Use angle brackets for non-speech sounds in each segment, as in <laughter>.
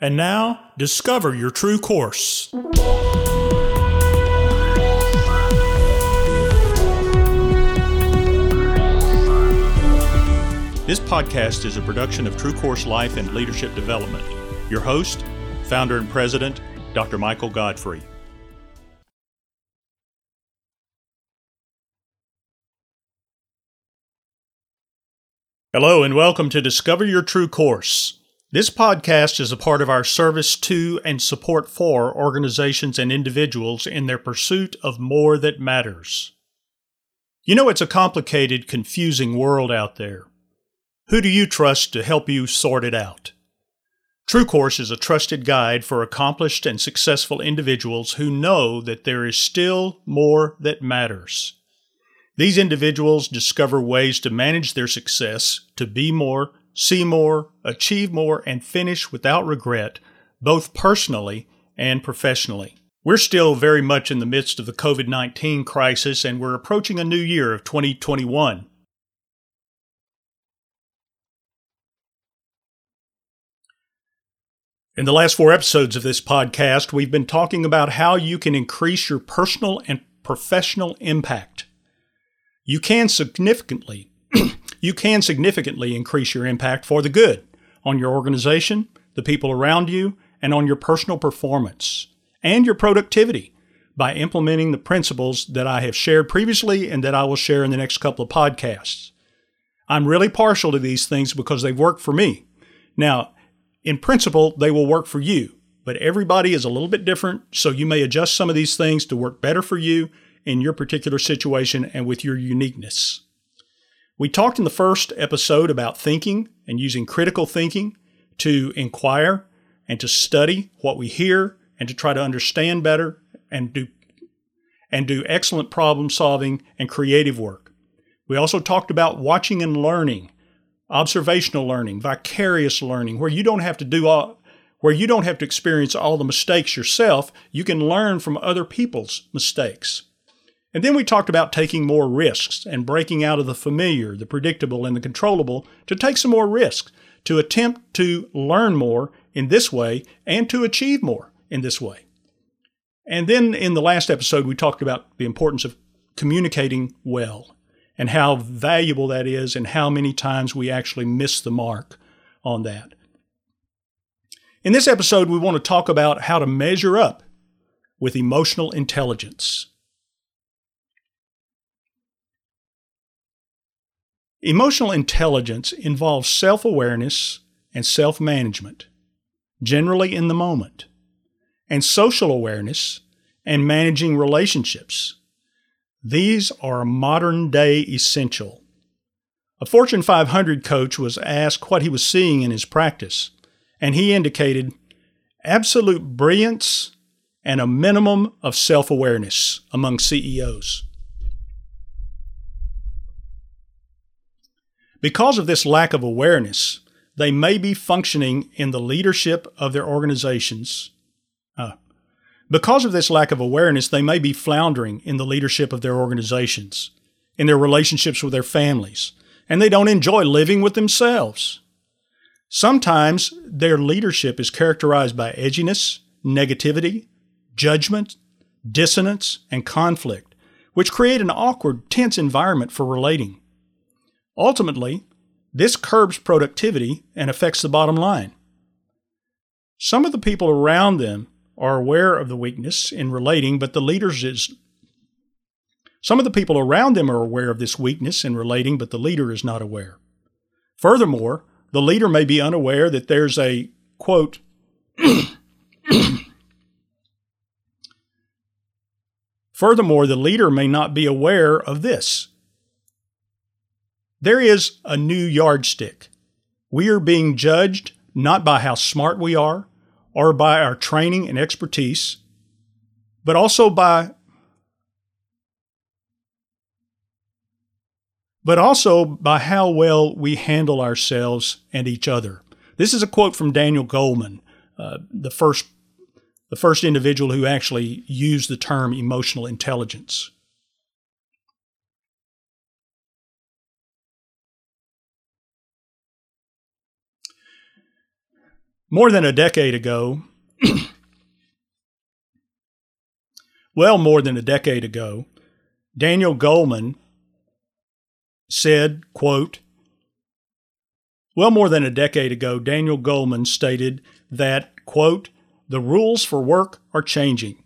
And now, discover your true course. This podcast is a production of True Course Life and Leadership Development. Your host, founder and president, Dr. Michael Godfrey. Hello, and welcome to Discover Your True Course. This podcast is a part of our service to and support for organizations and individuals in their pursuit of more that matters. You know, it's a complicated, confusing world out there. Who do you trust to help you sort it out? True Course is a trusted guide for accomplished and successful individuals who know that there is still more that matters. These individuals discover ways to manage their success, to be more, see more, achieve more, and finish without regret, both personally and professionally. We're still very much in the midst of the COVID 19 crisis, and we're approaching a new year of 2021. In the last four episodes of this podcast, we've been talking about how you can increase your personal and professional impact you can significantly you can significantly increase your impact for the good on your organization, the people around you, and on your personal performance and your productivity by implementing the principles that I have shared previously and that I will share in the next couple of podcasts. I'm really partial to these things because they've worked for me. Now, in principle, they will work for you, but everybody is a little bit different, so you may adjust some of these things to work better for you in your particular situation and with your uniqueness. We talked in the first episode about thinking and using critical thinking to inquire and to study what we hear and to try to understand better and do and do excellent problem solving and creative work. We also talked about watching and learning, observational learning, vicarious learning, where you don't have to do all where you don't have to experience all the mistakes yourself, you can learn from other people's mistakes. And then we talked about taking more risks and breaking out of the familiar, the predictable, and the controllable to take some more risks, to attempt to learn more in this way and to achieve more in this way. And then in the last episode, we talked about the importance of communicating well and how valuable that is and how many times we actually miss the mark on that. In this episode, we want to talk about how to measure up with emotional intelligence. Emotional intelligence involves self awareness and self management, generally in the moment, and social awareness and managing relationships. These are modern day essential. A Fortune 500 coach was asked what he was seeing in his practice, and he indicated absolute brilliance and a minimum of self awareness among CEOs. Because of this lack of awareness, they may be functioning in the leadership of their organizations. Uh, because of this lack of awareness, they may be floundering in the leadership of their organizations, in their relationships with their families, and they don't enjoy living with themselves. Sometimes their leadership is characterized by edginess, negativity, judgment, dissonance, and conflict, which create an awkward, tense environment for relating. Ultimately, this curbs productivity and affects the bottom line. Some of the people around them are aware of the weakness in relating, but the leaders is some of the people around them are aware of this weakness in relating, but the leader is not aware. Furthermore, the leader may be unaware that there's a quote <clears throat> Furthermore, the leader may not be aware of this there is a new yardstick. We are being judged not by how smart we are or by our training and expertise, but also by but also by how well we handle ourselves and each other. This is a quote from Daniel Goleman, uh, the first the first individual who actually used the term emotional intelligence. More than a decade ago, <clears throat> well, more than a decade ago, Daniel Goleman said, quote, well, more than a decade ago, Daniel Goleman stated that, quote, the rules for work are changing.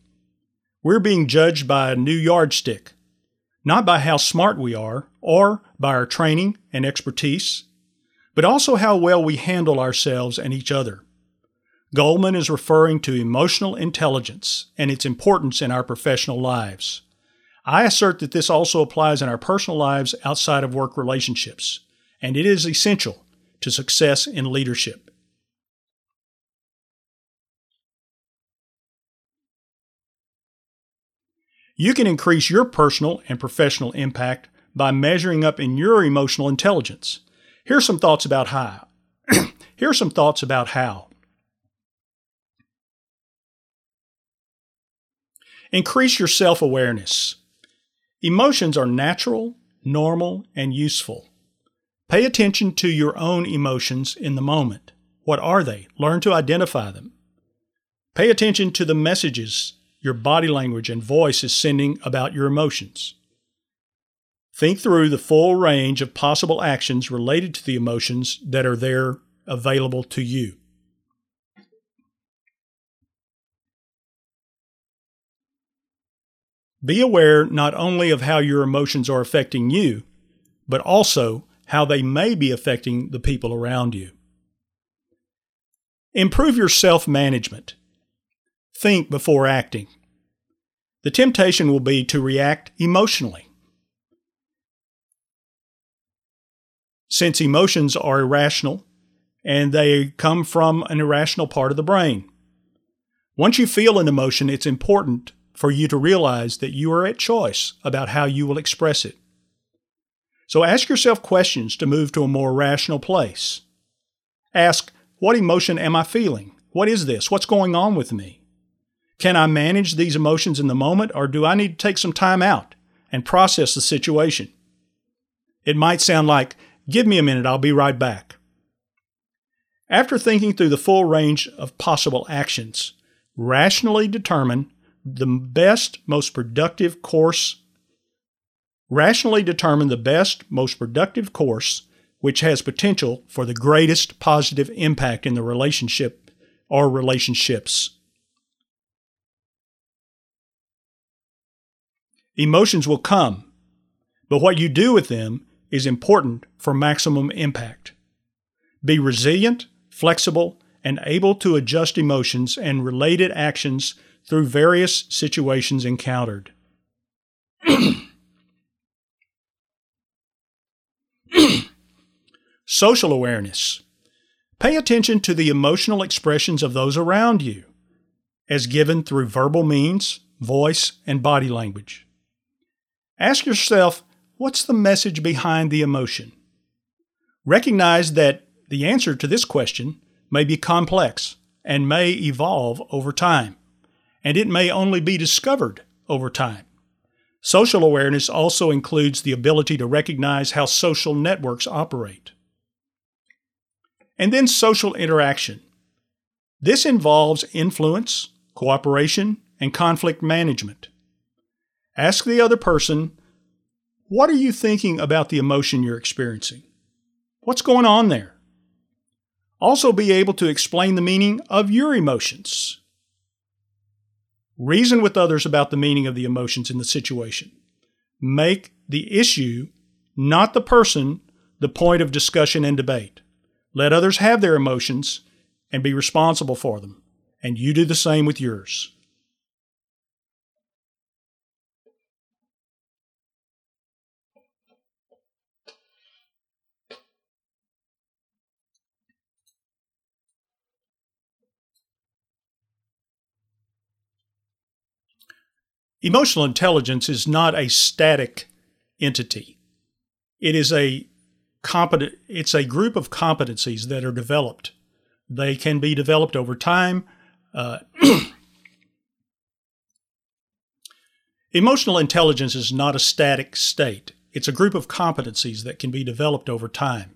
We're being judged by a new yardstick, not by how smart we are or by our training and expertise, but also how well we handle ourselves and each other. Goleman is referring to emotional intelligence and its importance in our professional lives. I assert that this also applies in our personal lives outside of work relationships, and it is essential to success in leadership. You can increase your personal and professional impact by measuring up in your emotional intelligence. Here's some thoughts about how. <clears throat> Here's some thoughts about how. Increase your self awareness. Emotions are natural, normal, and useful. Pay attention to your own emotions in the moment. What are they? Learn to identify them. Pay attention to the messages your body language and voice is sending about your emotions. Think through the full range of possible actions related to the emotions that are there available to you. Be aware not only of how your emotions are affecting you, but also how they may be affecting the people around you. Improve your self management. Think before acting. The temptation will be to react emotionally. Since emotions are irrational and they come from an irrational part of the brain. Once you feel an emotion, it's important for you to realize that you are at choice about how you will express it. So ask yourself questions to move to a more rational place. Ask, what emotion am I feeling? What is this? What's going on with me? Can I manage these emotions in the moment, or do I need to take some time out and process the situation? It might sound like, give me a minute, I'll be right back. After thinking through the full range of possible actions, rationally determine the best, most productive course. Rationally determine the best, most productive course which has potential for the greatest positive impact in the relationship or relationships. Emotions will come, but what you do with them is important for maximum impact. Be resilient, flexible, and able to adjust emotions and related actions through various situations encountered. <clears throat> Social awareness. Pay attention to the emotional expressions of those around you, as given through verbal means, voice, and body language. Ask yourself what's the message behind the emotion? Recognize that the answer to this question may be complex and may evolve over time and it may only be discovered over time. Social awareness also includes the ability to recognize how social networks operate. And then social interaction. This involves influence, cooperation, and conflict management. Ask the other person, what are you thinking about the emotion you're experiencing? What's going on there? Also, be able to explain the meaning of your emotions. Reason with others about the meaning of the emotions in the situation. Make the issue, not the person, the point of discussion and debate. Let others have their emotions and be responsible for them, and you do the same with yours. Emotional intelligence is not a static entity. It is a competent it's a group of competencies that are developed. They can be developed over time. Uh, <clears throat> Emotional intelligence is not a static state. It's a group of competencies that can be developed over time.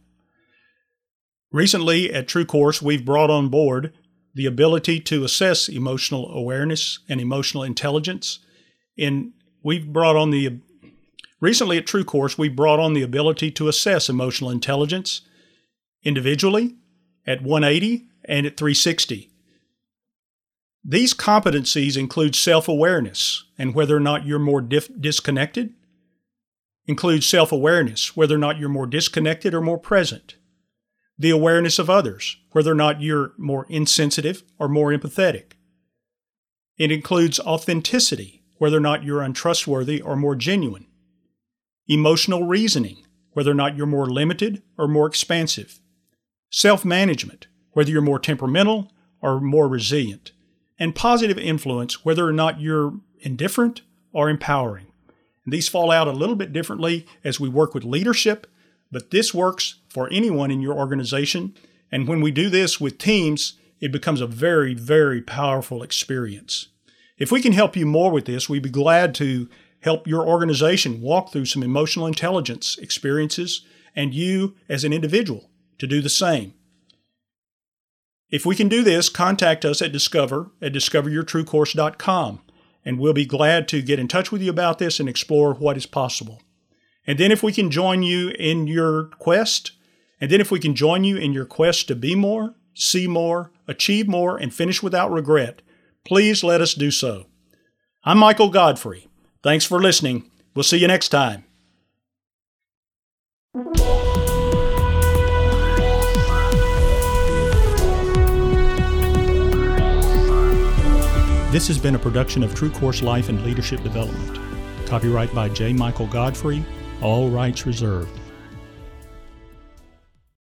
Recently at True Course, we've brought on board the ability to assess emotional awareness and emotional intelligence. And we've brought on the recently at True Course, we brought on the ability to assess emotional intelligence individually at 180 and at 360. These competencies include self awareness and whether or not you're more dif- disconnected, include self awareness, whether or not you're more disconnected or more present, the awareness of others, whether or not you're more insensitive or more empathetic. It includes authenticity, whether or not you're untrustworthy or more genuine, emotional reasoning, whether or not you're more limited or more expansive, self management, whether you're more temperamental or more resilient, and positive influence, whether or not you're indifferent or empowering. And these fall out a little bit differently as we work with leadership, but this works for anyone in your organization. And when we do this with teams, it becomes a very, very powerful experience. If we can help you more with this, we'd be glad to help your organization walk through some emotional intelligence experiences and you as an individual to do the same. If we can do this, contact us at Discover at discoveryourtruecourse.com, and we'll be glad to get in touch with you about this and explore what is possible. And then if we can join you in your quest, and then if we can join you in your quest to be more, see more, achieve more, and finish without regret, please let us do so. I'm Michael Godfrey. Thanks for listening. We'll see you next time. This has been a production of True Course Life and Leadership Development. Copyright by J. Michael Godfrey, all rights reserved.